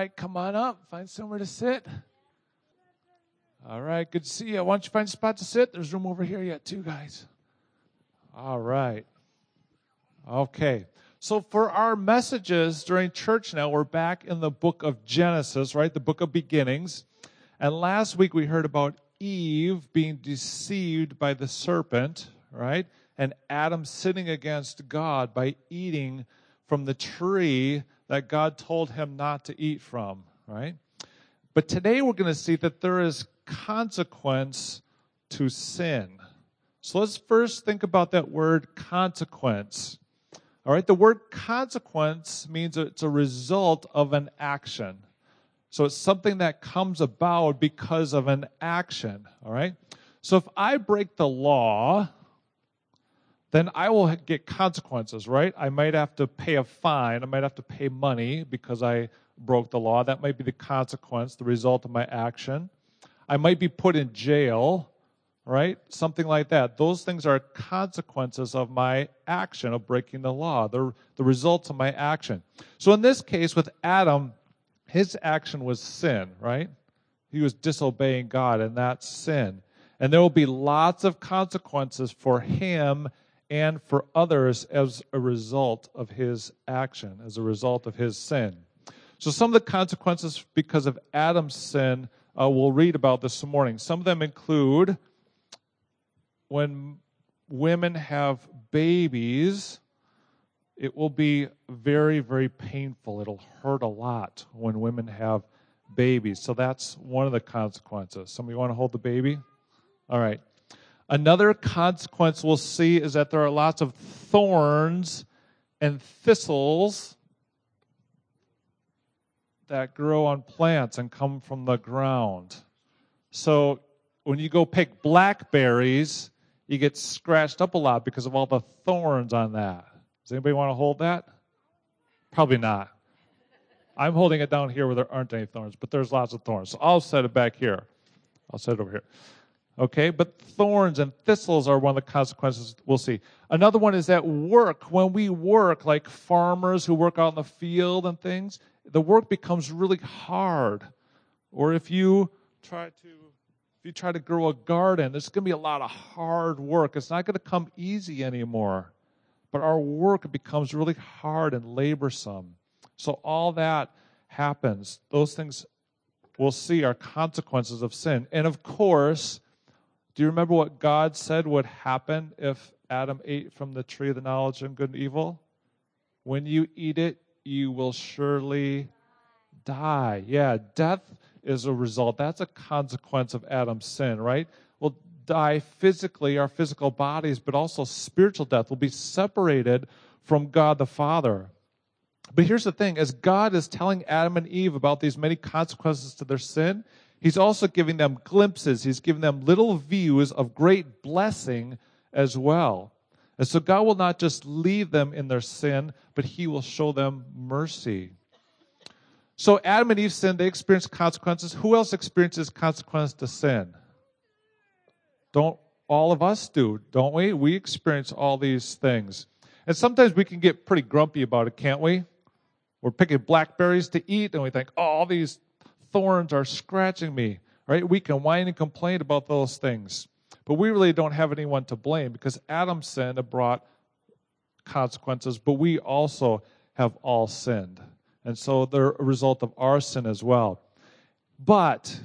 right, come on up. Find somewhere to sit. All right, good to see you. Why don't you find a spot to sit? There's room over here yet, too, guys. All right. Okay. So for our messages during church now, we're back in the book of Genesis, right? The book of beginnings. And last week we heard about Eve being deceived by the serpent, right? And Adam sinning against God by eating from the tree that God told him not to eat from, right? But today we're going to see that there is consequence to sin. So let's first think about that word consequence. All right, the word consequence means it's a result of an action. So it's something that comes about because of an action. All right, so if I break the law, then I will get consequences, right? I might have to pay a fine, I might have to pay money because I broke the law. That might be the consequence, the result of my action. I might be put in jail, right? Something like that. Those things are consequences of my action of breaking the law, the, the results of my action. So in this case with Adam, his action was sin, right? He was disobeying God, and that's sin. And there will be lots of consequences for him and for others as a result of his action, as a result of his sin. So, some of the consequences because of Adam's sin uh, we'll read about this morning. Some of them include when women have babies, it will be very, very painful. It'll hurt a lot when women have babies. So that's one of the consequences. Somebody want to hold the baby? All right. Another consequence we'll see is that there are lots of thorns and thistles that grow on plants and come from the ground. So when you go pick blackberries, you get scratched up a lot because of all the thorns on that. Does anybody want to hold that? Probably not. I'm holding it down here where there aren't any thorns, but there's lots of thorns. So I'll set it back here. I'll set it over here. Okay, but thorns and thistles are one of the consequences we'll see. Another one is that work. When we work, like farmers who work out in the field and things, the work becomes really hard. Or if you try to if you try to grow a garden, there's going to be a lot of hard work. It's not going to come easy anymore. But our work becomes really hard and laborsome. So all that happens. Those things we'll see are consequences of sin. And of course, do you remember what God said would happen if Adam ate from the tree of the knowledge of good and evil? When you eat it, you will surely die. Yeah, death is a result. That's a consequence of Adam's sin, right? We'll die physically, our physical bodies, but also spiritual death. We'll be separated from God the Father. But here's the thing as God is telling Adam and Eve about these many consequences to their sin, He's also giving them glimpses, He's giving them little views of great blessing as well. And so God will not just leave them in their sin, but He will show them mercy. So Adam and Eve sinned, they experienced consequences. Who else experiences consequences to sin? Don't all of us do, don't we? We experience all these things. And sometimes we can get pretty grumpy about it, can't we? We're picking blackberries to eat and we think, oh, all these thorns are scratching me, right? We can whine and complain about those things. But we really don't have anyone to blame because Adam's sin brought consequences, but we also have all sinned. And so they're a result of our sin as well. But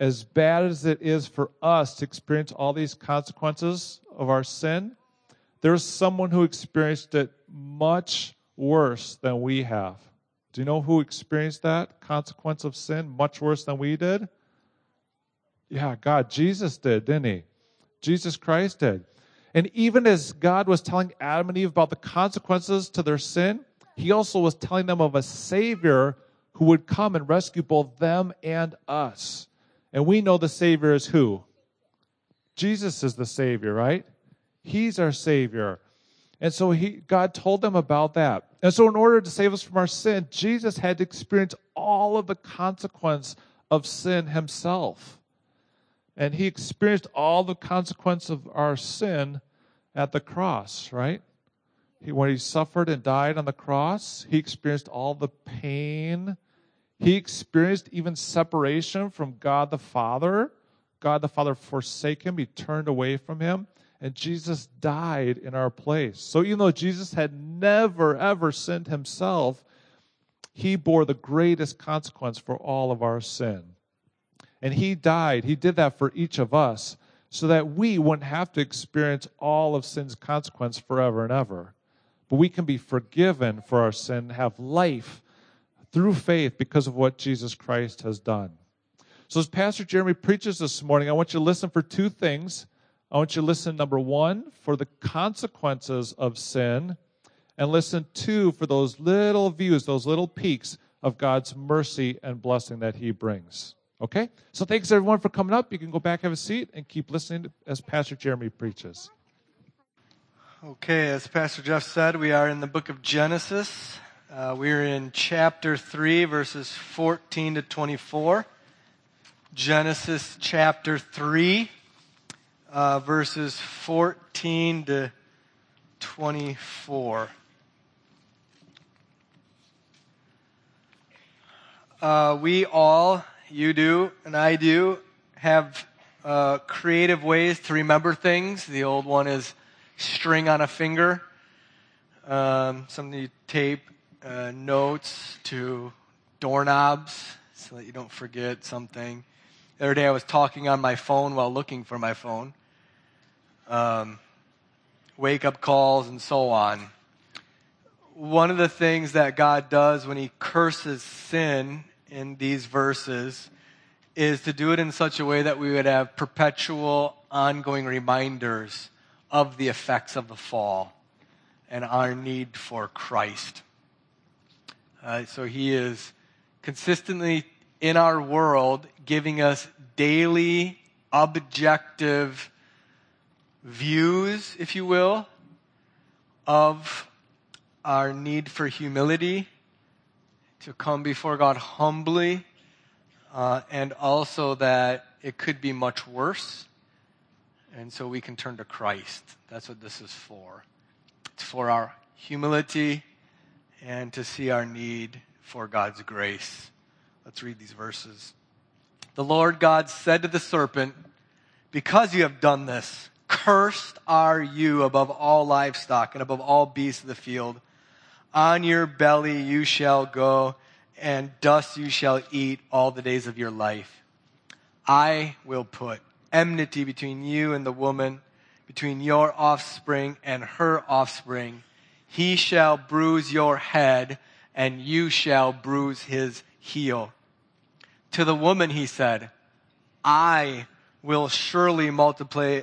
as bad as it is for us to experience all these consequences of our sin, there's someone who experienced it much worse than we have. Do you know who experienced that consequence of sin much worse than we did? Yeah, God, Jesus did, didn't he? Jesus Christ did. And even as God was telling Adam and Eve about the consequences to their sin, he also was telling them of a Savior who would come and rescue both them and us. And we know the Savior is who? Jesus is the Savior, right? He's our Savior. And so he, God told them about that. And so, in order to save us from our sin, Jesus had to experience all of the consequence of sin himself. And he experienced all the consequence of our sin at the cross, right? He, when he suffered and died on the cross, he experienced all the pain. He experienced even separation from God the Father. God the Father forsake him, he turned away from him, and Jesus died in our place. So even though Jesus had never, ever sinned himself, he bore the greatest consequence for all of our sin. And he died. He did that for each of us so that we wouldn't have to experience all of sin's consequence forever and ever. But we can be forgiven for our sin, have life through faith because of what Jesus Christ has done. So, as Pastor Jeremy preaches this morning, I want you to listen for two things. I want you to listen, number one, for the consequences of sin, and listen, two, for those little views, those little peeks of God's mercy and blessing that He brings. Okay? So thanks everyone for coming up. You can go back, have a seat, and keep listening as Pastor Jeremy preaches. Okay, as Pastor Jeff said, we are in the book of Genesis. Uh, we're in chapter 3, verses 14 to 24. Genesis chapter 3, uh, verses 14 to 24. Uh, we all you do, and I do, have uh, creative ways to remember things. The old one is string on a finger. Um, something you tape uh, notes to doorknobs so that you don't forget something. The other day I was talking on my phone while looking for my phone. Um, wake up calls and so on. One of the things that God does when He curses sin in these verses is to do it in such a way that we would have perpetual, ongoing reminders of the effects of the fall and our need for Christ. Uh, so he is consistently in our world giving us daily, objective views, if you will, of our need for humility to come before God humbly, uh, and also that it could be much worse. And so we can turn to Christ. That's what this is for. It's for our humility and to see our need for God's grace. Let's read these verses. The Lord God said to the serpent, Because you have done this, cursed are you above all livestock and above all beasts of the field. On your belly you shall go, and dust you shall eat all the days of your life. I will put enmity between you and the woman, between your offspring and her offspring. He shall bruise your head, and you shall bruise his heel. To the woman he said, I will surely multiply,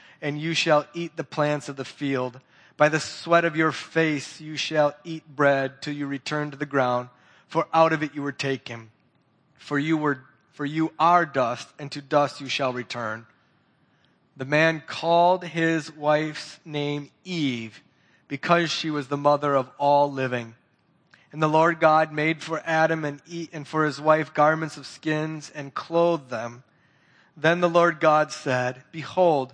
and you shall eat the plants of the field. By the sweat of your face you shall eat bread till you return to the ground for out of it you were taken. For you were for you are dust, and to dust you shall return. The man called his wife's name Eve, because she was the mother of all living. And the Lord God made for Adam and, Eve, and for his wife garments of skins and clothed them. Then the Lord God said, Behold,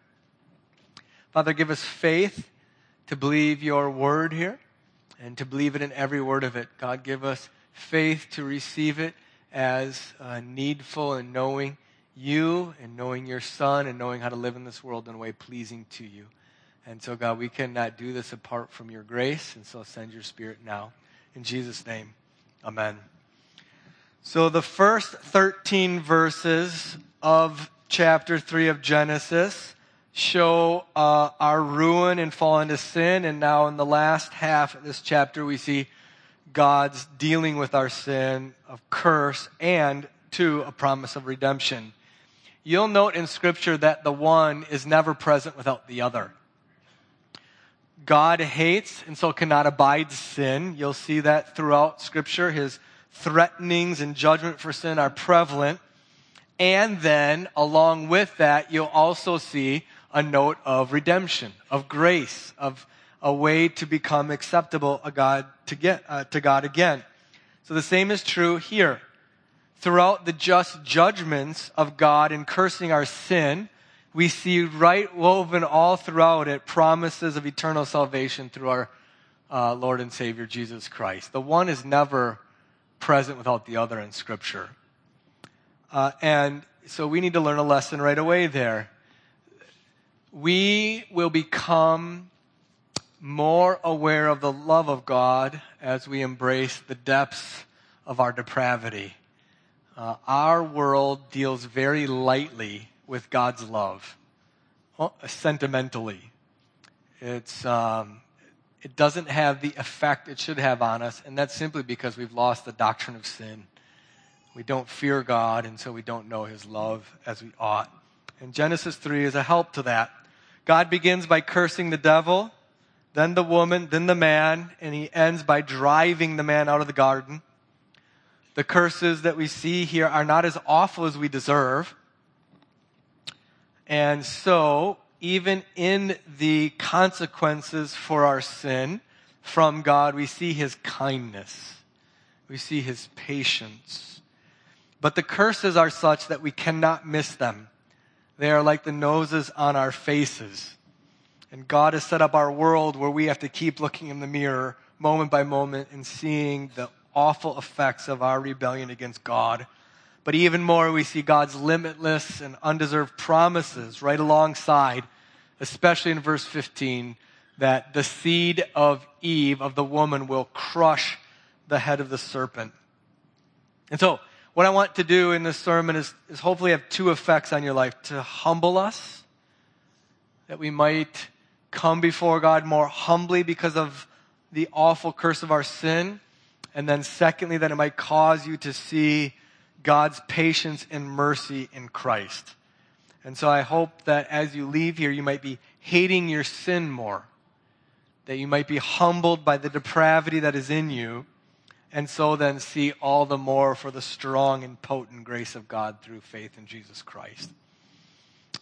Father, give us faith to believe your word here and to believe it in every word of it. God, give us faith to receive it as uh, needful and knowing you and knowing your Son and knowing how to live in this world in a way pleasing to you. And so, God, we cannot do this apart from your grace, and so send your Spirit now. In Jesus' name, amen. So the first 13 verses of chapter 3 of Genesis show uh, our ruin and fall into sin. And now in the last half of this chapter, we see God's dealing with our sin of curse and, two, a promise of redemption. You'll note in Scripture that the one is never present without the other. God hates and so cannot abide sin. You'll see that throughout Scripture. His threatenings and judgment for sin are prevalent. And then, along with that, you'll also see a note of redemption, of grace, of a way to become acceptable a God to get uh, to God again. So the same is true here. Throughout the just judgments of God in cursing our sin, we see right woven all throughout it promises of eternal salvation through our uh, Lord and Savior Jesus Christ. The one is never present without the other in Scripture. Uh, and so we need to learn a lesson right away there. We will become more aware of the love of God as we embrace the depths of our depravity. Uh, our world deals very lightly with God's love, well, sentimentally. It's, um, it doesn't have the effect it should have on us, and that's simply because we've lost the doctrine of sin. We don't fear God, and so we don't know His love as we ought. And Genesis 3 is a help to that. God begins by cursing the devil then the woman, then the man, and he ends by driving the man out of the garden. The curses that we see here are not as awful as we deserve. And so, even in the consequences for our sin from God, we see his kindness. We see his patience. But the curses are such that we cannot miss them. They are like the noses on our faces. And God has set up our world where we have to keep looking in the mirror moment by moment and seeing the awful effects of our rebellion against God. But even more, we see God's limitless and undeserved promises right alongside, especially in verse 15, that the seed of Eve, of the woman, will crush the head of the serpent. And so, what I want to do in this sermon is, is hopefully have two effects on your life to humble us, that we might come before God more humbly because of the awful curse of our sin. And then, secondly, that it might cause you to see God's patience and mercy in Christ. And so I hope that as you leave here, you might be hating your sin more, that you might be humbled by the depravity that is in you, and so then see all the more for the strong and potent grace of God through faith in Jesus Christ.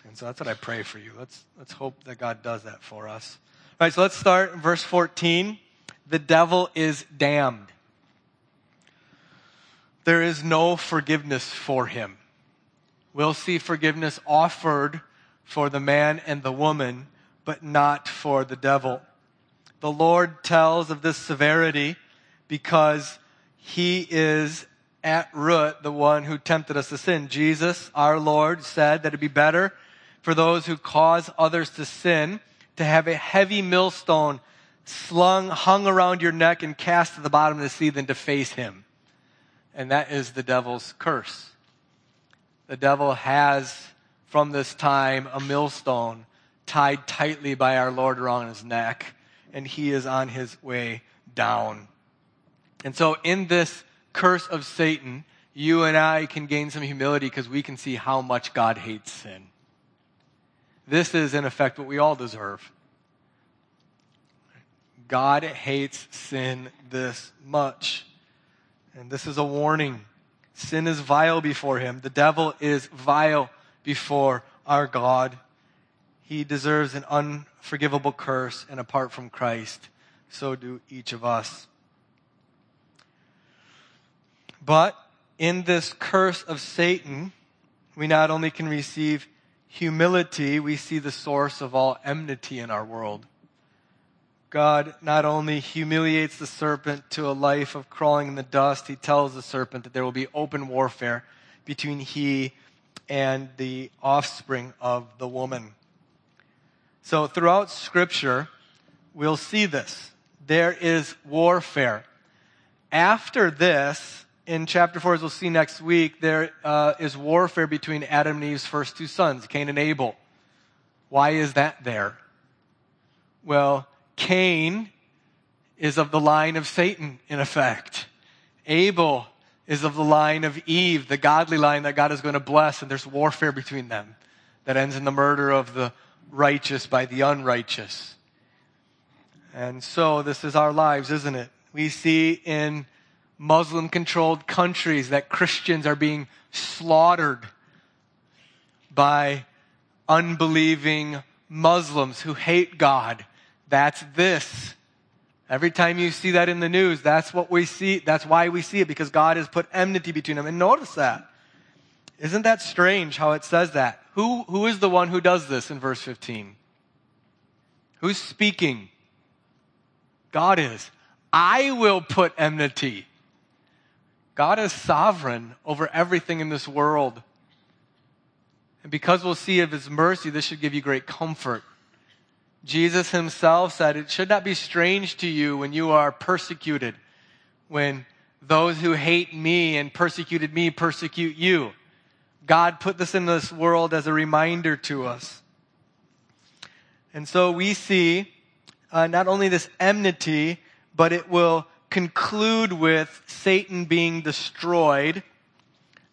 And so that's what I pray for you. Let's, let's hope that God does that for us. All right, so let's start verse 14. The devil is damned. There is no forgiveness for him. We'll see forgiveness offered for the man and the woman, but not for the devil. The Lord tells of this severity because he is at root the one who tempted us to sin. Jesus, our Lord, said that it'd be better for those who cause others to sin to have a heavy millstone slung, hung around your neck and cast to the bottom of the sea than to face him. And that is the devil's curse. The devil has, from this time, a millstone tied tightly by our Lord around his neck, and he is on his way down. And so, in this curse of Satan, you and I can gain some humility because we can see how much God hates sin. This is, in effect, what we all deserve. God hates sin this much. And this is a warning. Sin is vile before him. The devil is vile before our God. He deserves an unforgivable curse, and apart from Christ, so do each of us. But in this curse of Satan, we not only can receive humility, we see the source of all enmity in our world. God not only humiliates the serpent to a life of crawling in the dust, he tells the serpent that there will be open warfare between he and the offspring of the woman. So throughout scripture, we'll see this. There is warfare. After this, in chapter 4, as we'll see next week, there uh, is warfare between Adam and Eve's first two sons, Cain and Abel. Why is that there? Well, Cain is of the line of Satan, in effect. Abel is of the line of Eve, the godly line that God is going to bless, and there's warfare between them that ends in the murder of the righteous by the unrighteous. And so this is our lives, isn't it? We see in Muslim controlled countries that Christians are being slaughtered by unbelieving Muslims who hate God. That's this. Every time you see that in the news, that's what we see. That's why we see it because God has put enmity between them. And notice that. Isn't that strange how it says that? Who, who is the one who does this in verse 15? Who's speaking? God is. I will put enmity. God is sovereign over everything in this world. And because we'll see of his mercy, this should give you great comfort. Jesus himself said, It should not be strange to you when you are persecuted, when those who hate me and persecuted me persecute you. God put this in this world as a reminder to us. And so we see uh, not only this enmity, but it will conclude with Satan being destroyed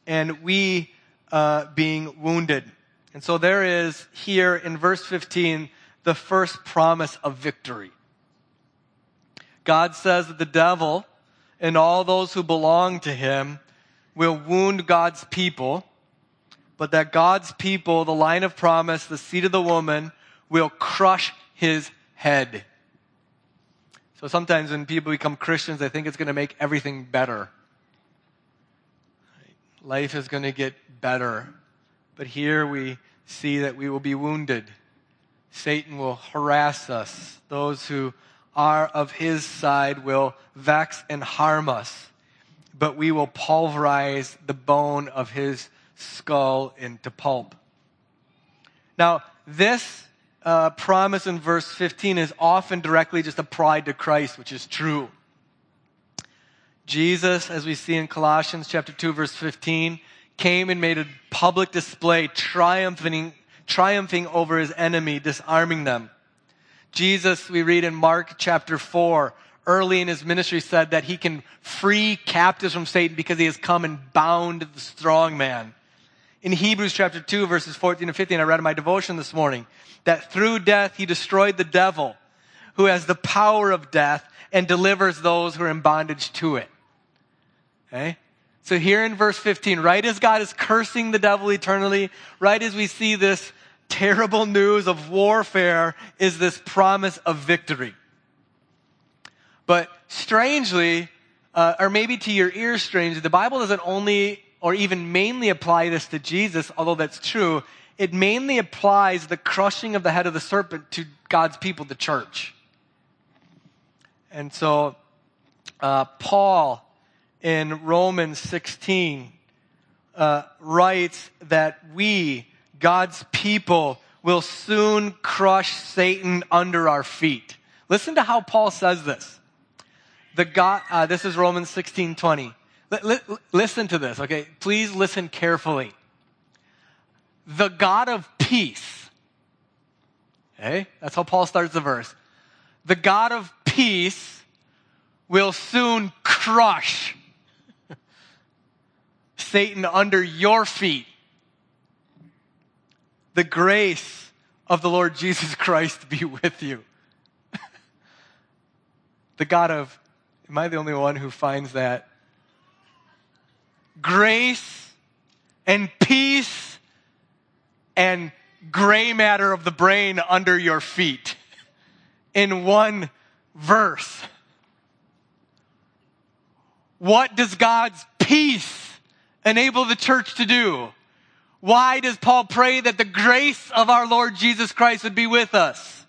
and we uh, being wounded. And so there is here in verse 15 the first promise of victory. God says that the devil and all those who belong to him will wound God's people, but that God's people, the line of promise, the seed of the woman, will crush his head. So sometimes when people become Christians, they think it's going to make everything better. Life is going to get better. But here we see that we will be wounded. Satan will harass us. Those who are of his side will vex and harm us. But we will pulverize the bone of his skull into pulp. Now, this uh, promise in verse 15 is often directly just applied to Christ, which is true. Jesus, as we see in Colossians chapter 2 verse 15, came and made a public display triumphing, triumphing over his enemy, disarming them. Jesus, we read in Mark chapter 4, early in his ministry said that he can free captives from Satan because he has come and bound the strong man. In Hebrews chapter 2 verses 14 and 15, I read in my devotion this morning, that through death he destroyed the devil who has the power of death and delivers those who are in bondage to it. Okay? So here in verse 15, right as God is cursing the devil eternally, right as we see this terrible news of warfare, is this promise of victory. But strangely, uh, or maybe to your ears strangely, the Bible doesn't only or even mainly apply this to Jesus, although that's true it mainly applies the crushing of the head of the serpent to God's people, the church. And so, uh, Paul in Romans 16 uh, writes that we, God's people, will soon crush Satan under our feet. Listen to how Paul says this. The God, uh, this is Romans 16 20. Listen to this, okay? Please listen carefully the God of peace. Okay? That's how Paul starts the verse. The God of peace will soon crush Satan under your feet. The grace of the Lord Jesus Christ be with you. the God of, am I the only one who finds that? Grace and peace and gray matter of the brain under your feet in one verse. What does God's peace enable the church to do? Why does Paul pray that the grace of our Lord Jesus Christ would be with us?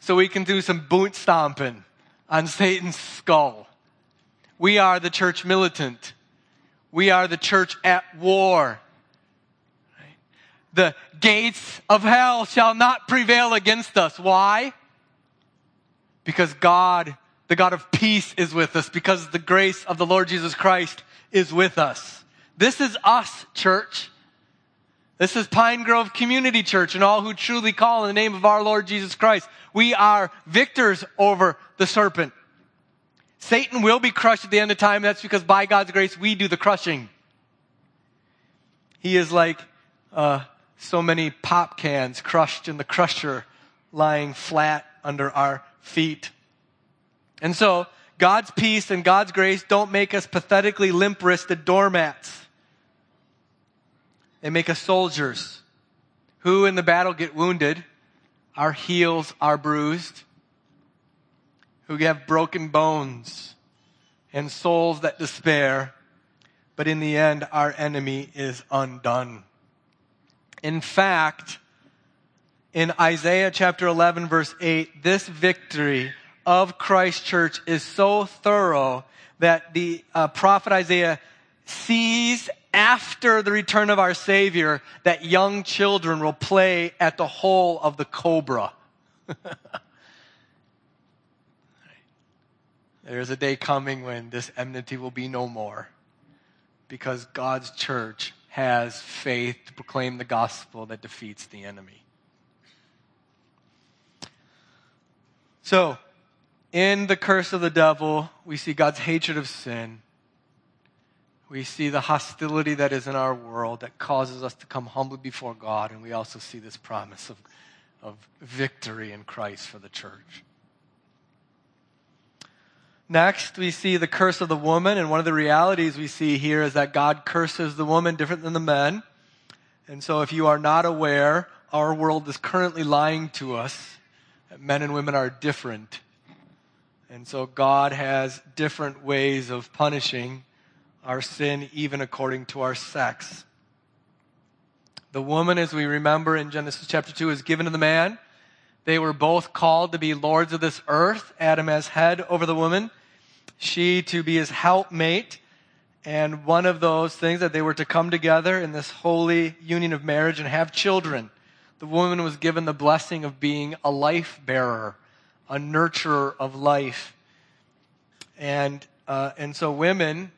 So we can do some boot stomping on Satan's skull. We are the church militant. We are the church at war the gates of hell shall not prevail against us. Why? Because God, the God of peace is with us, because the grace of the Lord Jesus Christ is with us. This is us, church. This is Pine Grove Community Church and all who truly call in the name of our Lord Jesus Christ. We are victors over the serpent. Satan will be crushed at the end of time. That's because by God's grace, we do the crushing. He is like uh, so many pop cans crushed in the crusher, lying flat under our feet. And so, God's peace and God's grace don't make us pathetically limp wristed doormats. They make us soldiers who in the battle get wounded, our heels are bruised, who have broken bones and souls that despair, but in the end, our enemy is undone. In fact, in Isaiah chapter 11, verse 8, this victory of Christ Church is so thorough that the uh, prophet Isaiah sees after the return of our Savior that young children will play at the hole of the cobra. There's a day coming when this enmity will be no more because God's church has faith to proclaim the gospel that defeats the enemy. So, in the curse of the devil, we see God's hatred of sin. We see the hostility that is in our world that causes us to come humbly before God, and we also see this promise of, of victory in Christ for the church. Next, we see the curse of the woman, and one of the realities we see here is that God curses the woman different than the men. And so, if you are not aware, our world is currently lying to us that men and women are different. And so, God has different ways of punishing our sin, even according to our sex. The woman, as we remember in Genesis chapter 2, is given to the man. They were both called to be lords of this earth, Adam as head over the woman she to be his helpmate. And one of those things that they were to come together in this holy union of marriage and have children. The woman was given the blessing of being a life bearer, a nurturer of life. And, uh, and so women,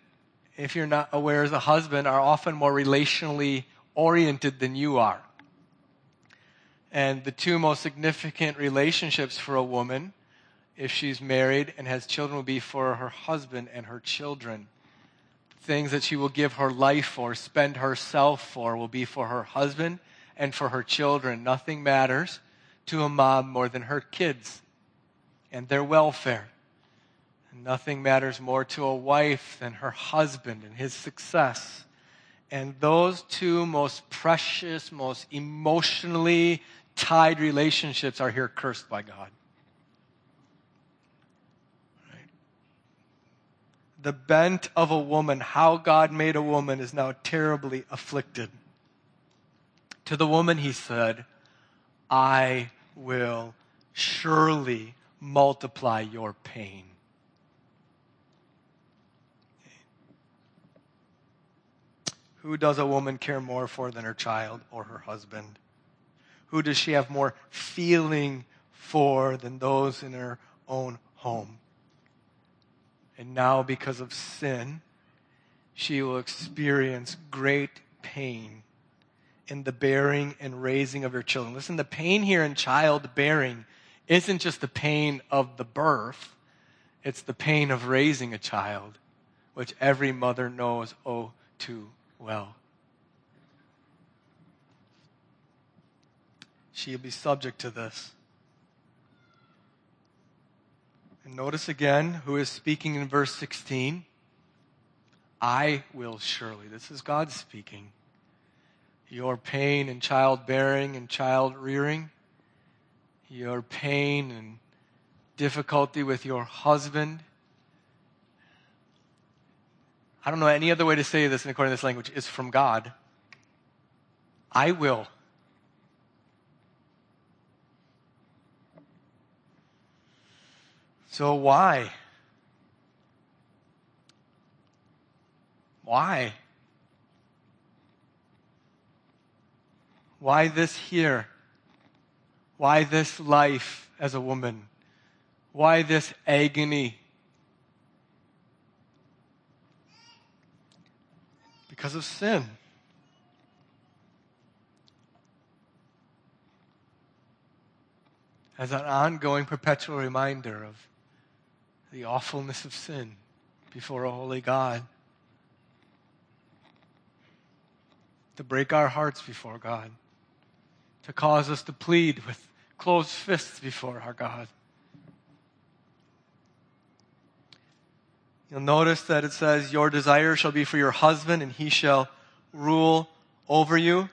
if you're not aware as a husband, are often more relationally oriented than you are. And the two most significant relationships for a woman if she's married and has children will be for her husband and her children. Things that she will give her life for, spend herself for, will be for her husband and for her children. Nothing matters to a mom more than her kids and their welfare. Nothing matters more to a wife than her husband and his success. And those two most precious, most emotionally tied relationships are here cursed by God. The bent of a woman, how God made a woman, is now terribly afflicted. To the woman, he said, I will surely multiply your pain. Who does a woman care more for than her child or her husband? Who does she have more feeling for than those in her own home? And now, because of sin, she will experience great pain in the bearing and raising of her children. Listen, the pain here in childbearing isn't just the pain of the birth, it's the pain of raising a child, which every mother knows oh too well. She'll be subject to this. And notice again who is speaking in verse 16. I will surely, this is God speaking, your pain in childbearing and child rearing, your pain and difficulty with your husband. I don't know any other way to say this and according to this language, is from God. I will So why? Why? Why this here? Why this life as a woman? Why this agony? because of sin. As an ongoing, perpetual reminder of the awfulness of sin before a holy God. To break our hearts before God. To cause us to plead with closed fists before our God. You'll notice that it says, Your desire shall be for your husband, and he shall rule over you.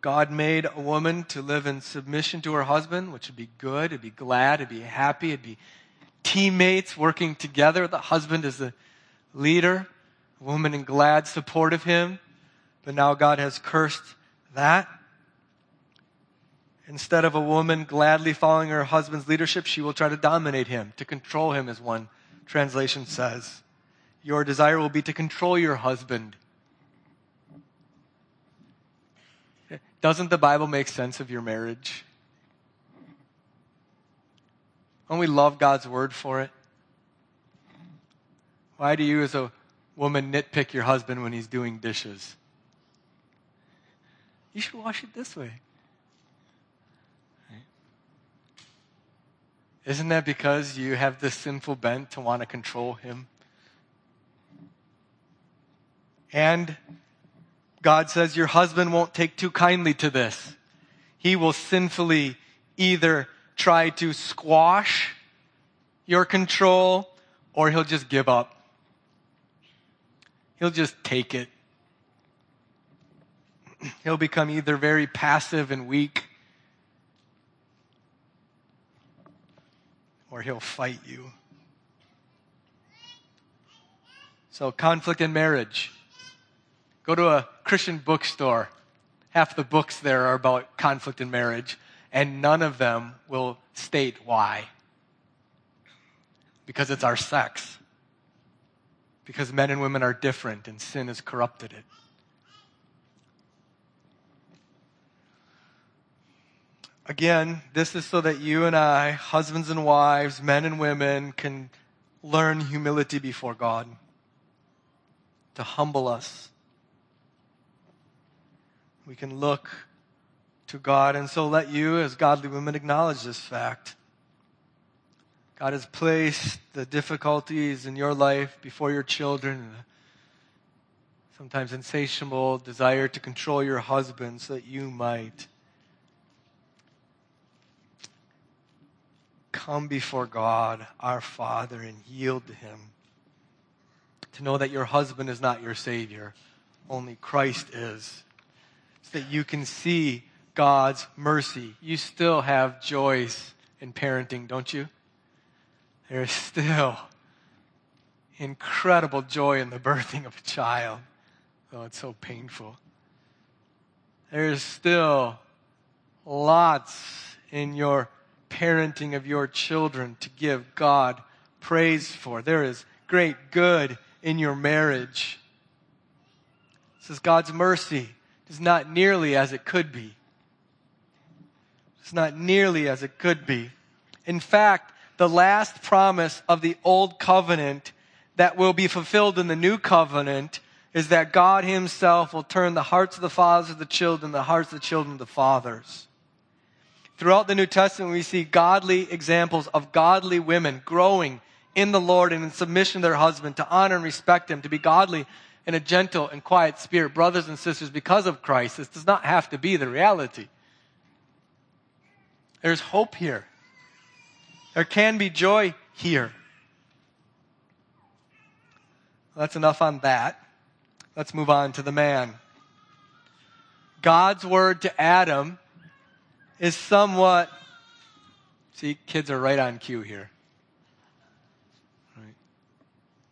God made a woman to live in submission to her husband, which would be good, it'd be glad, it'd be happy, it'd be teammates working together. The husband is the leader, a woman in glad support of him. But now God has cursed that. Instead of a woman gladly following her husband's leadership, she will try to dominate him, to control him, as one translation says. Your desire will be to control your husband. Doesn't the Bible make sense of your marriage? Don't we love God's word for it? Why do you, as a woman, nitpick your husband when he's doing dishes? You should wash it this way. Isn't that because you have this sinful bent to want to control him? And God says your husband won't take too kindly to this. He will sinfully either try to squash your control or he'll just give up. He'll just take it. He'll become either very passive and weak or he'll fight you. So, conflict in marriage. Go to a Christian bookstore. Half the books there are about conflict in marriage, and none of them will state why. Because it's our sex. Because men and women are different, and sin has corrupted it. Again, this is so that you and I, husbands and wives, men and women, can learn humility before God, to humble us. We can look to God, and so let you, as godly women, acknowledge this fact. God has placed the difficulties in your life before your children, sometimes insatiable desire to control your husband so that you might come before God, our Father, and yield to Him. To know that your husband is not your Savior, only Christ is. So that you can see God's mercy. You still have joys in parenting, don't you? There is still incredible joy in the birthing of a child, though it's so painful. There is still lots in your parenting of your children to give God praise for. There is great good in your marriage. This is God's mercy. It's not nearly as it could be. It's not nearly as it could be. In fact, the last promise of the old covenant that will be fulfilled in the new covenant is that God himself will turn the hearts of the fathers to the children, the hearts of the children to the fathers. Throughout the New Testament, we see godly examples of godly women growing in the Lord and in submission to their husband, to honor and respect him, to be godly in a gentle and quiet spirit. Brothers and sisters, because of Christ, this does not have to be the reality. There's hope here. There can be joy here. That's enough on that. Let's move on to the man. God's word to Adam is somewhat, see, kids are right on cue here. Right.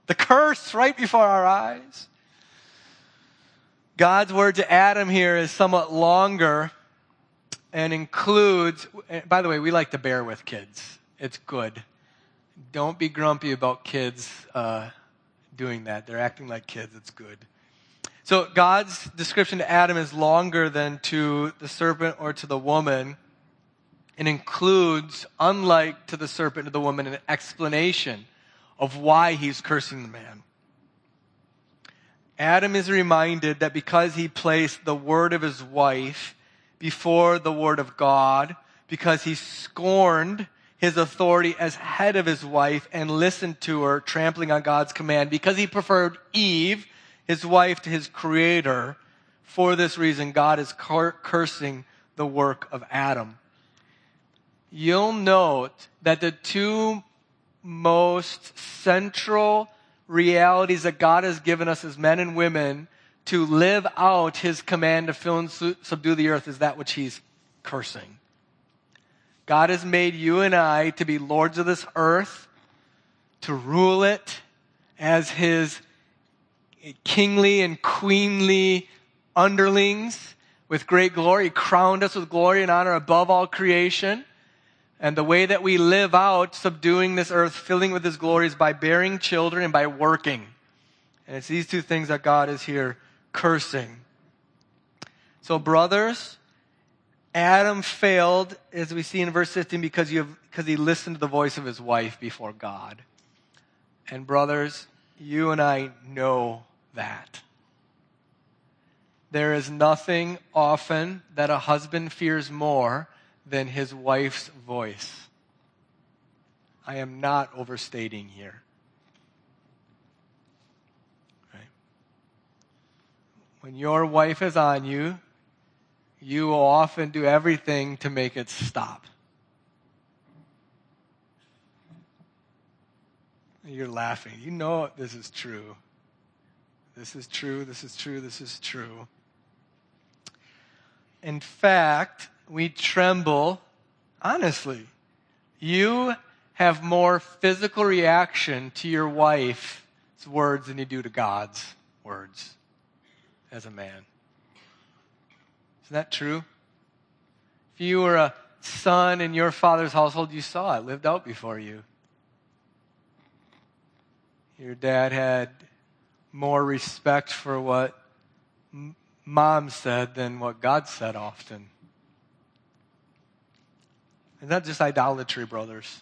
The curse right before our eyes. God's word to Adam here is somewhat longer and includes, by the way, we like to bear with kids. It's good. Don't be grumpy about kids uh, doing that. They're acting like kids. It's good. So God's description to Adam is longer than to the serpent or to the woman. It includes, unlike to the serpent or the woman, an explanation of why he's cursing the man. Adam is reminded that because he placed the word of his wife before the word of God, because he scorned his authority as head of his wife and listened to her, trampling on God's command, because he preferred Eve, his wife, to his creator. For this reason, God is cursing the work of Adam. You'll note that the two most central realities that God has given us as men and women to live out his command to fill and subdue the earth is that which he's cursing. God has made you and I to be lords of this earth, to rule it as his kingly and queenly underlings with great glory. Crowned us with glory and honor above all creation. And the way that we live out subduing this earth, filling with His glory, is by bearing children and by working. And it's these two things that God is here cursing. So, brothers, Adam failed, as we see in verse 15, because, you have, because he listened to the voice of his wife before God. And, brothers, you and I know that. There is nothing often that a husband fears more than his wife's voice. I am not overstating here. Right? When your wife is on you, you will often do everything to make it stop. You're laughing. You know this is true. This is true, this is true, this is true. In fact, we tremble. Honestly, you have more physical reaction to your wife's words than you do to God's words as a man. Isn't that true? If you were a son in your father's household, you saw it lived out before you. Your dad had more respect for what mom said than what God said often. And that's just idolatry, brothers.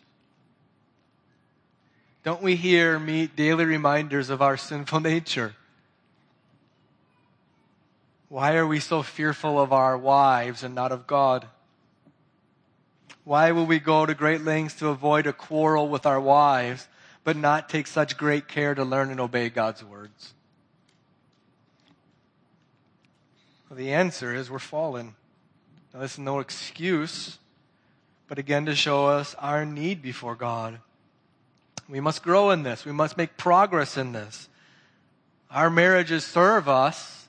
Don't we here meet daily reminders of our sinful nature? Why are we so fearful of our wives and not of God? Why will we go to great lengths to avoid a quarrel with our wives, but not take such great care to learn and obey God's words? Well, the answer is we're fallen. Now, this is no excuse but again to show us our need before God. We must grow in this. We must make progress in this. Our marriages serve us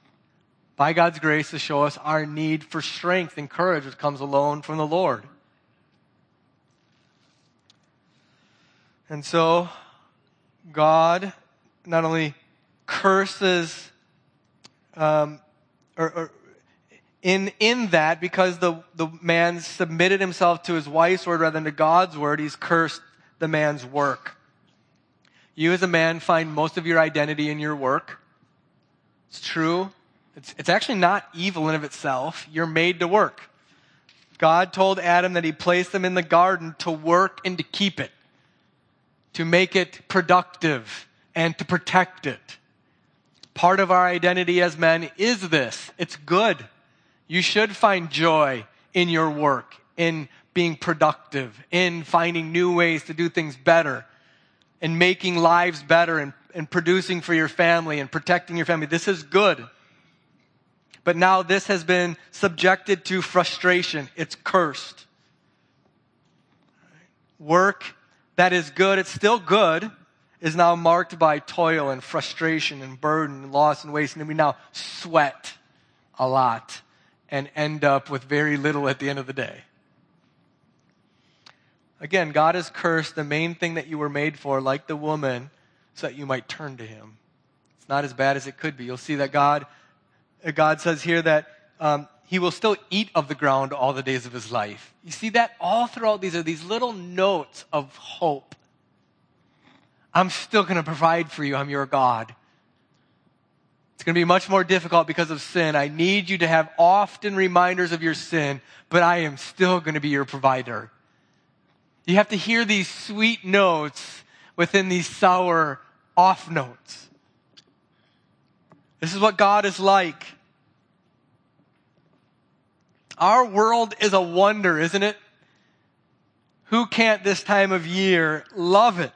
by God's grace to show us our need for strength and courage which comes alone from the Lord. And so, God not only curses um, or, or in, in that, because the, the man submitted himself to his wife's word rather than to God's word, he's cursed the man's work. You as a man find most of your identity in your work. It's true. It's, it's actually not evil in of itself. You're made to work. God told Adam that he placed them in the garden to work and to keep it, to make it productive and to protect it. Part of our identity as men is this. It's good. You should find joy in your work, in being productive, in finding new ways to do things better, in making lives better, and, and producing for your family and protecting your family. This is good. But now this has been subjected to frustration. It's cursed. Work that is good, it's still good, is now marked by toil and frustration and burden and loss and waste. And we now sweat a lot and end up with very little at the end of the day. Again, God has cursed the main thing that you were made for, like the woman, so that you might turn to Him. It's not as bad as it could be. You'll see that God, uh, God says here that um, He will still eat of the ground all the days of His life. You see that all throughout these are these little notes of hope. I'm still going to provide for you. I'm your God. It's going to be much more difficult because of sin. I need you to have often reminders of your sin, but I am still going to be your provider. You have to hear these sweet notes within these sour off notes. This is what God is like. Our world is a wonder, isn't it? Who can't this time of year love it?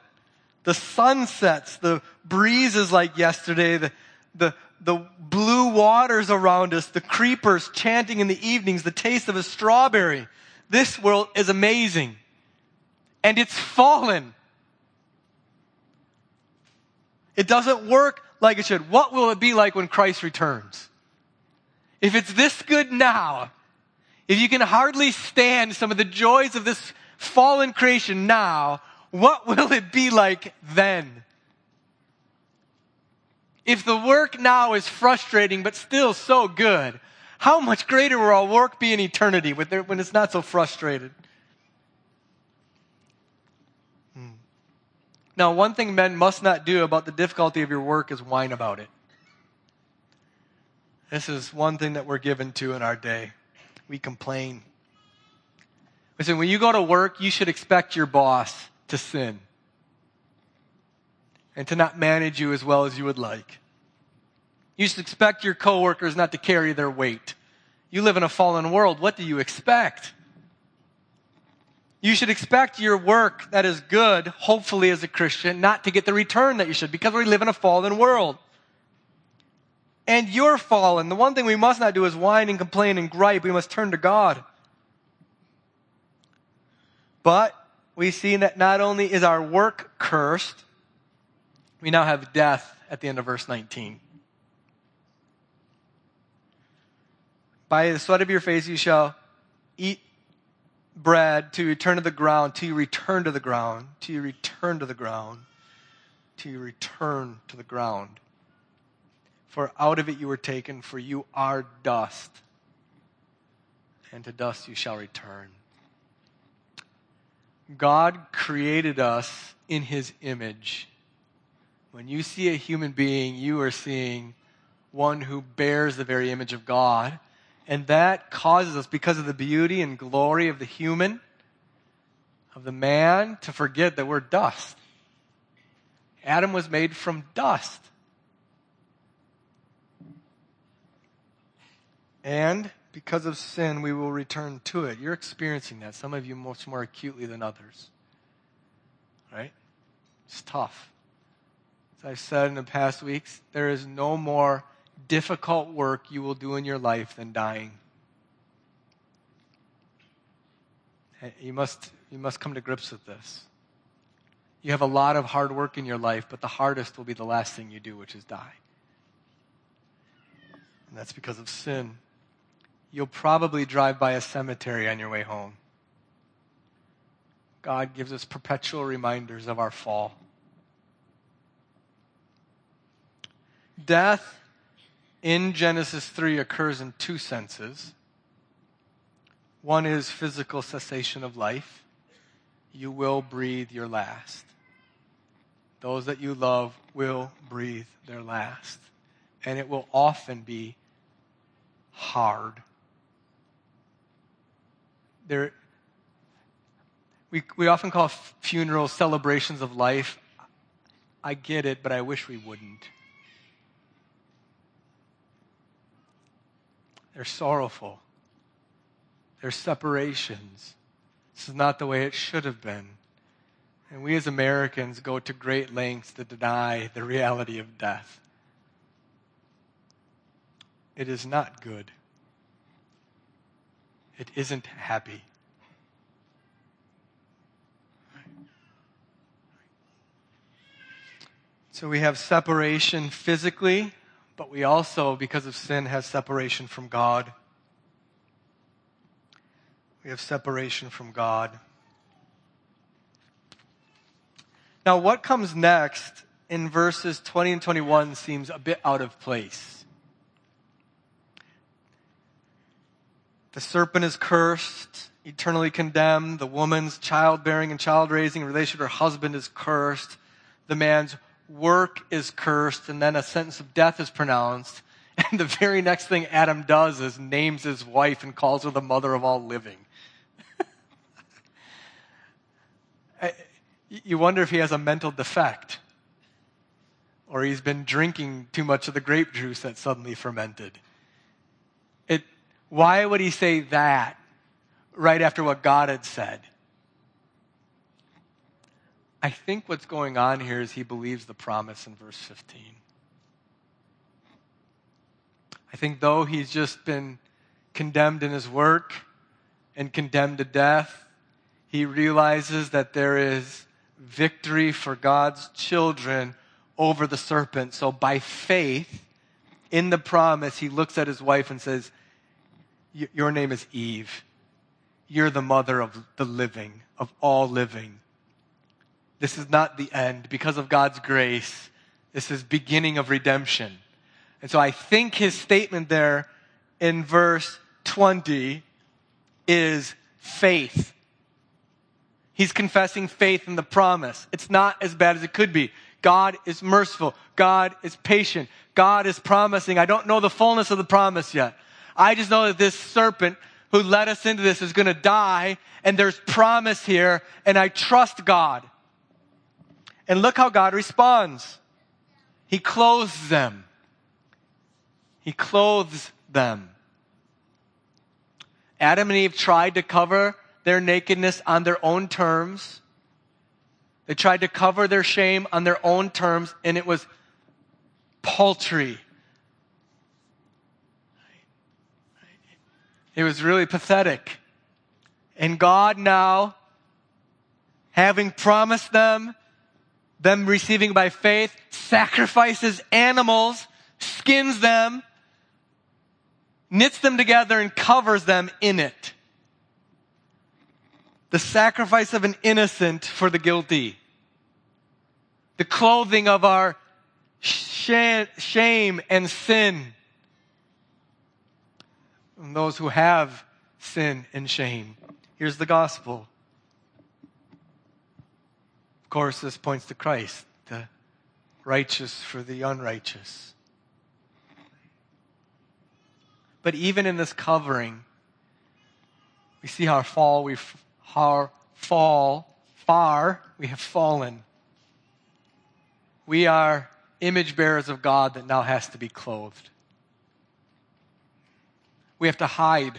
The sunsets, the breezes like yesterday, the, the, the blue waters around us, the creepers chanting in the evenings, the taste of a strawberry. This world is amazing. And it's fallen. It doesn't work like it should. What will it be like when Christ returns? If it's this good now, if you can hardly stand some of the joys of this fallen creation now, what will it be like then? If the work now is frustrating but still so good, how much greater will our work be in eternity when it's not so frustrated? Hmm. Now, one thing men must not do about the difficulty of your work is whine about it. This is one thing that we're given to in our day. We complain. Listen, when you go to work, you should expect your boss to sin and to not manage you as well as you would like. You should expect your coworkers not to carry their weight. You live in a fallen world. What do you expect? You should expect your work that is good, hopefully as a Christian, not to get the return that you should because we live in a fallen world. And you're fallen. The one thing we must not do is whine and complain and gripe. We must turn to God. But we see that not only is our work cursed, we now have death at the end of verse 19. By the sweat of your face you shall eat bread to return to the ground, you return to the ground, you return to the ground, you return to the ground. For out of it you were taken, for you are dust, and to dust you shall return. God created us in his image. When you see a human being, you are seeing one who bears the very image of God. And that causes us, because of the beauty and glory of the human, of the man, to forget that we're dust. Adam was made from dust. And because of sin, we will return to it. You're experiencing that, some of you much more acutely than others. Right? It's tough. As I've said in the past weeks, there is no more difficult work you will do in your life than dying. You must, you must come to grips with this. You have a lot of hard work in your life, but the hardest will be the last thing you do, which is die. And that's because of sin you'll probably drive by a cemetery on your way home. God gives us perpetual reminders of our fall. Death in Genesis 3 occurs in two senses. One is physical cessation of life. You will breathe your last. Those that you love will breathe their last. And it will often be hard there, we, we often call funerals celebrations of life. I get it, but I wish we wouldn't. They're sorrowful. They're separations. This is not the way it should have been. And we as Americans go to great lengths to deny the reality of death. It is not good it isn't happy. So we have separation physically, but we also, because of sin, have separation from God. We have separation from God. Now, what comes next in verses 20 and 21 seems a bit out of place. The serpent is cursed, eternally condemned. The woman's childbearing and child raising relation to her husband is cursed. The man's work is cursed, and then a sentence of death is pronounced. And the very next thing Adam does is names his wife and calls her the mother of all living. you wonder if he has a mental defect or he's been drinking too much of the grape juice that suddenly fermented. It, why would he say that right after what God had said? I think what's going on here is he believes the promise in verse 15. I think though he's just been condemned in his work and condemned to death, he realizes that there is victory for God's children over the serpent. So by faith, in the promise, he looks at his wife and says, Your name is Eve. You're the mother of the living, of all living. This is not the end. Because of God's grace, this is beginning of redemption. And so I think his statement there in verse 20 is faith. He's confessing faith in the promise. It's not as bad as it could be. God is merciful. God is patient. God is promising. I don't know the fullness of the promise yet. I just know that this serpent who led us into this is going to die and there's promise here and I trust God. And look how God responds. He clothes them. He clothes them. Adam and Eve tried to cover their nakedness on their own terms. They tried to cover their shame on their own terms, and it was paltry. It was really pathetic. And God now, having promised them them receiving by faith, sacrifices animals, skins them, knits them together, and covers them in it. The sacrifice of an innocent for the guilty. The clothing of our shame and sin. And those who have sin and shame. Here's the gospel course, this points to Christ, the righteous for the unrighteous. But even in this covering, we see how fall we how fall far we have fallen. We are image bearers of God that now has to be clothed. We have to hide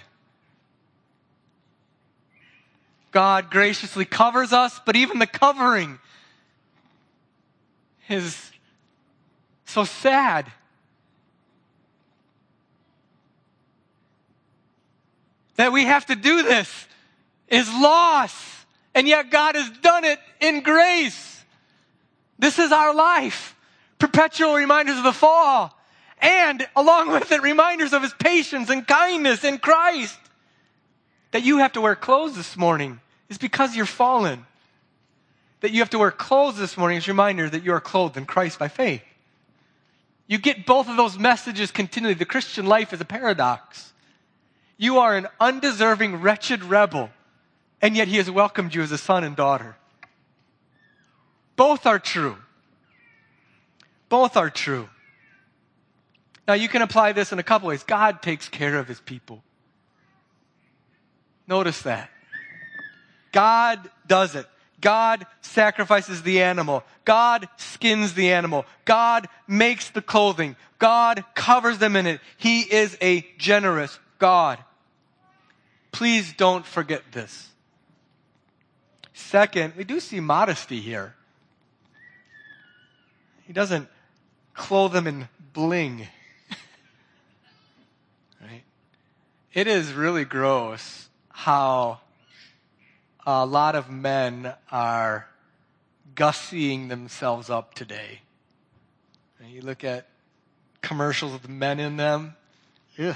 God graciously covers us, but even the covering is so sad. That we have to do this is loss, and yet God has done it in grace. This is our life. Perpetual reminders of the fall, and along with it, reminders of His patience and kindness in Christ. That you have to wear clothes this morning is because you're fallen. That you have to wear clothes this morning is a reminder that you are clothed in Christ by faith. You get both of those messages continually. The Christian life is a paradox. You are an undeserving, wretched rebel, and yet He has welcomed you as a son and daughter. Both are true. Both are true. Now, you can apply this in a couple ways. God takes care of His people. Notice that. God does it. God sacrifices the animal. God skins the animal. God makes the clothing. God covers them in it. He is a generous God. Please don't forget this. Second, we do see modesty here. He doesn't clothe them in bling. right? It is really gross how a lot of men are gussying themselves up today. And you look at commercials with men in them. Ugh.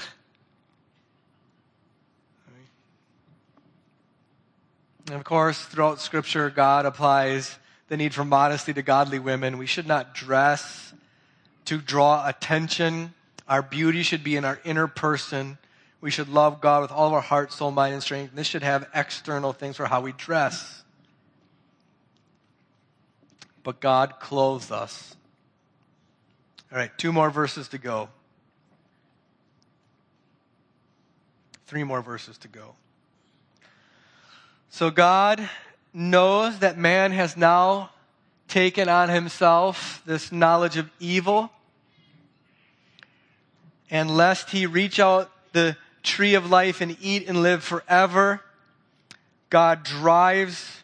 And of course, throughout Scripture, God applies the need for modesty to godly women. We should not dress to draw attention. Our beauty should be in our inner person. We should love God with all of our heart, soul, mind, and strength. this should have external things for how we dress. But God clothes us. All right, two more verses to go. Three more verses to go. So God knows that man has now taken on himself this knowledge of evil. And lest he reach out the tree of life and eat and live forever, God drives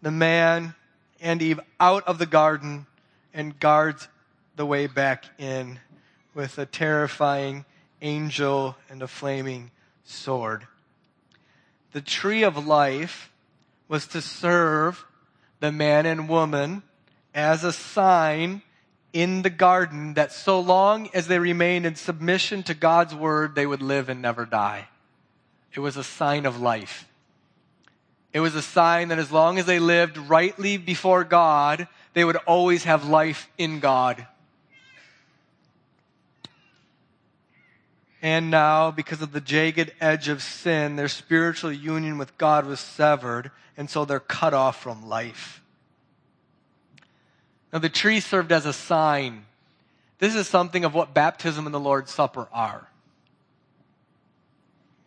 the man and Eve out of the garden and guards the way back in with a terrifying angel and a flaming sword. The tree of life was to serve the man and woman as a sign in the garden that so long as they remained in submission to God's word, they would live and never die. It was a sign of life. It was a sign that as long as they lived rightly before God, they would always have life in God. And now, because of the jagged edge of sin, their spiritual union with God was severed, and so they're cut off from life. Now, the tree served as a sign. This is something of what baptism and the Lord's Supper are.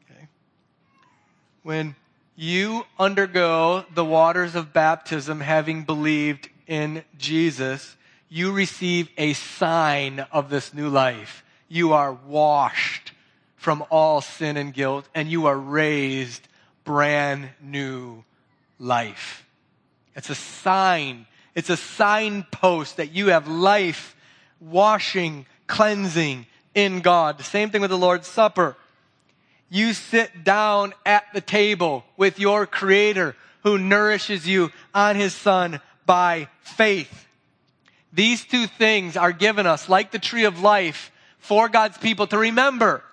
Okay. When you undergo the waters of baptism having believed in Jesus, you receive a sign of this new life. You are washed from all sin and guilt, and you are raised brand new life. It's a sign. It's a signpost that you have life, washing, cleansing in God. The same thing with the Lord's Supper you sit down at the table with your creator who nourishes you on his son by faith. These two things are given us like the tree of life for God's people to remember.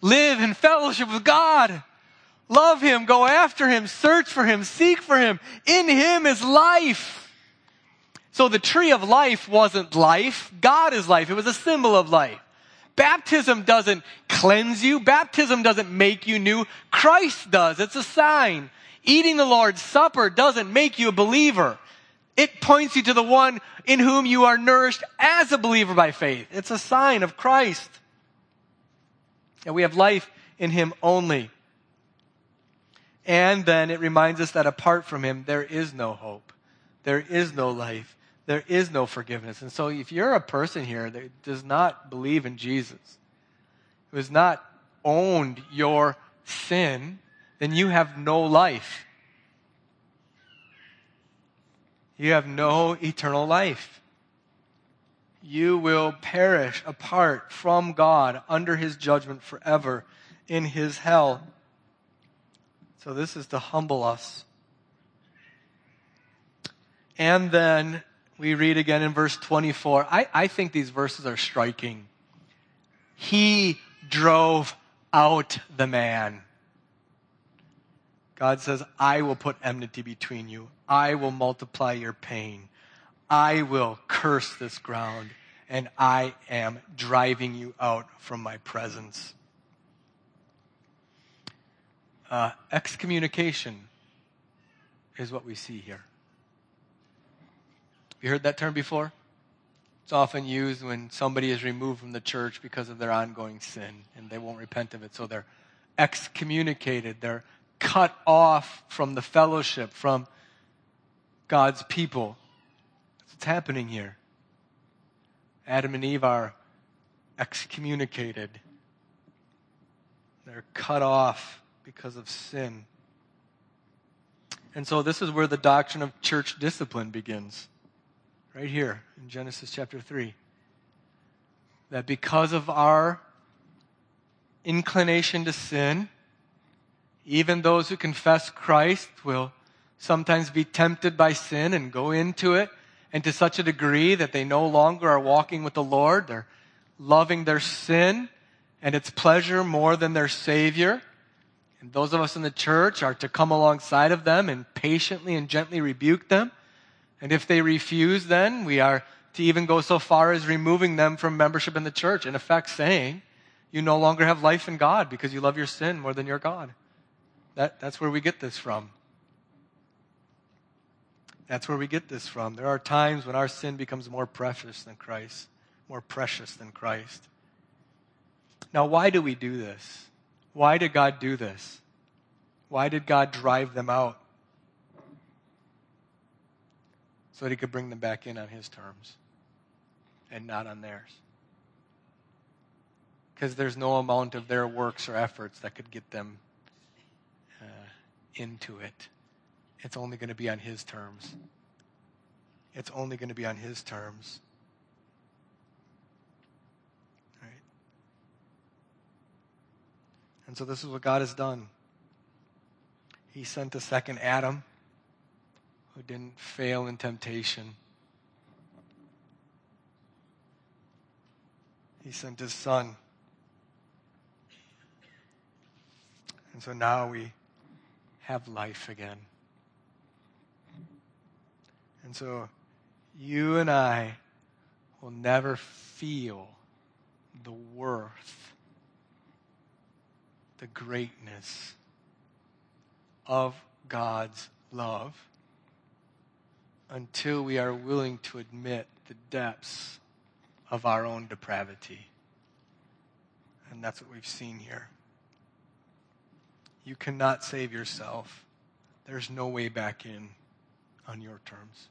Live in fellowship with God. Love him, go after him, search for him, seek for him. In him is life. So the tree of life wasn't life. God is life. It was a symbol of life. Baptism doesn't cleanse you. Baptism doesn't make you new. Christ does. It's a sign. Eating the Lord's Supper doesn't make you a believer. It points you to the one in whom you are nourished as a believer by faith. It's a sign of Christ. And we have life in Him only. And then it reminds us that apart from Him, there is no hope. There is no life there is no forgiveness. And so if you're a person here that does not believe in Jesus, who has not owned your sin, then you have no life. You have no eternal life. You will perish apart from God under his judgment forever in his hell. So this is to humble us. And then we read again in verse 24. I, I think these verses are striking. He drove out the man. God says, I will put enmity between you. I will multiply your pain. I will curse this ground, and I am driving you out from my presence. Uh, excommunication is what we see here. You heard that term before? It's often used when somebody is removed from the church because of their ongoing sin and they won't repent of it. So they're excommunicated, they're cut off from the fellowship, from God's people. That's what's happening here. Adam and Eve are excommunicated, they're cut off because of sin. And so this is where the doctrine of church discipline begins right here in Genesis chapter 3. That because of our inclination to sin, even those who confess Christ will sometimes be tempted by sin and go into it, and to such a degree that they no longer are walking with the Lord. They're loving their sin and its pleasure more than their Savior. And those of us in the church are to come alongside of them and patiently and gently rebuke them and if they refuse, then we are to even go so far as removing them from membership in the church, in effect saying, you no longer have life in God because you love your sin more than your God. That, that's where we get this from. That's where we get this from. There are times when our sin becomes more precious than Christ, more precious than Christ. Now, why do we do this? Why did God do this? Why did God drive them out? So that he could bring them back in on his terms and not on theirs. Because there's no amount of their works or efforts that could get them uh, into it. It's only going to be on his terms. It's only going to be on his terms. And so this is what God has done. He sent a second Adam who didn't fail in temptation. He sent his son. And so now we have life again. And so you and I will never feel the worth, the greatness of God's love until we are willing to admit the depths of our own depravity. And that's what we've seen here. You cannot save yourself. There's no way back in on your terms.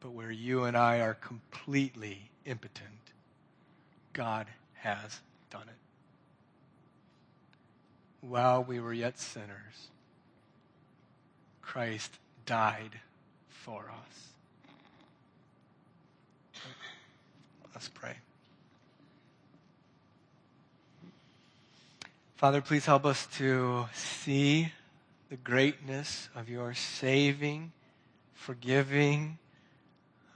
But where you and I are completely impotent, God has done it. While we were yet sinners, Christ died for us. Let's pray. Father, please help us to see the greatness of your saving, forgiving,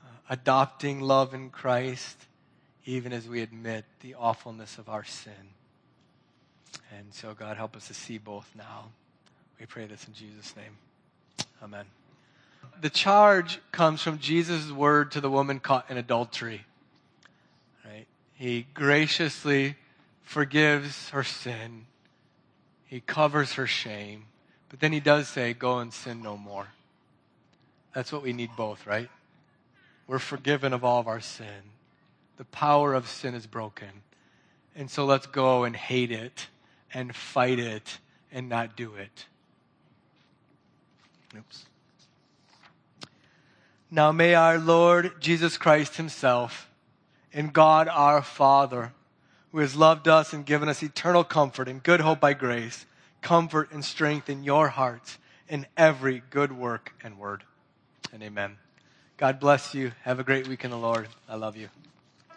uh, adopting love in Christ, even as we admit the awfulness of our sin. And so, God, help us to see both now. We pray this in Jesus' name. Amen. The charge comes from Jesus' word to the woman caught in adultery. Right? He graciously forgives her sin. He covers her shame. But then he does say, Go and sin no more. That's what we need both, right? We're forgiven of all of our sin. The power of sin is broken. And so let's go and hate it and fight it and not do it. Oops. Now may our Lord Jesus Christ Himself and God our Father, who has loved us and given us eternal comfort and good hope by grace, comfort and strengthen your hearts in every good work and word. And amen. God bless you. Have a great week in the Lord. I love you.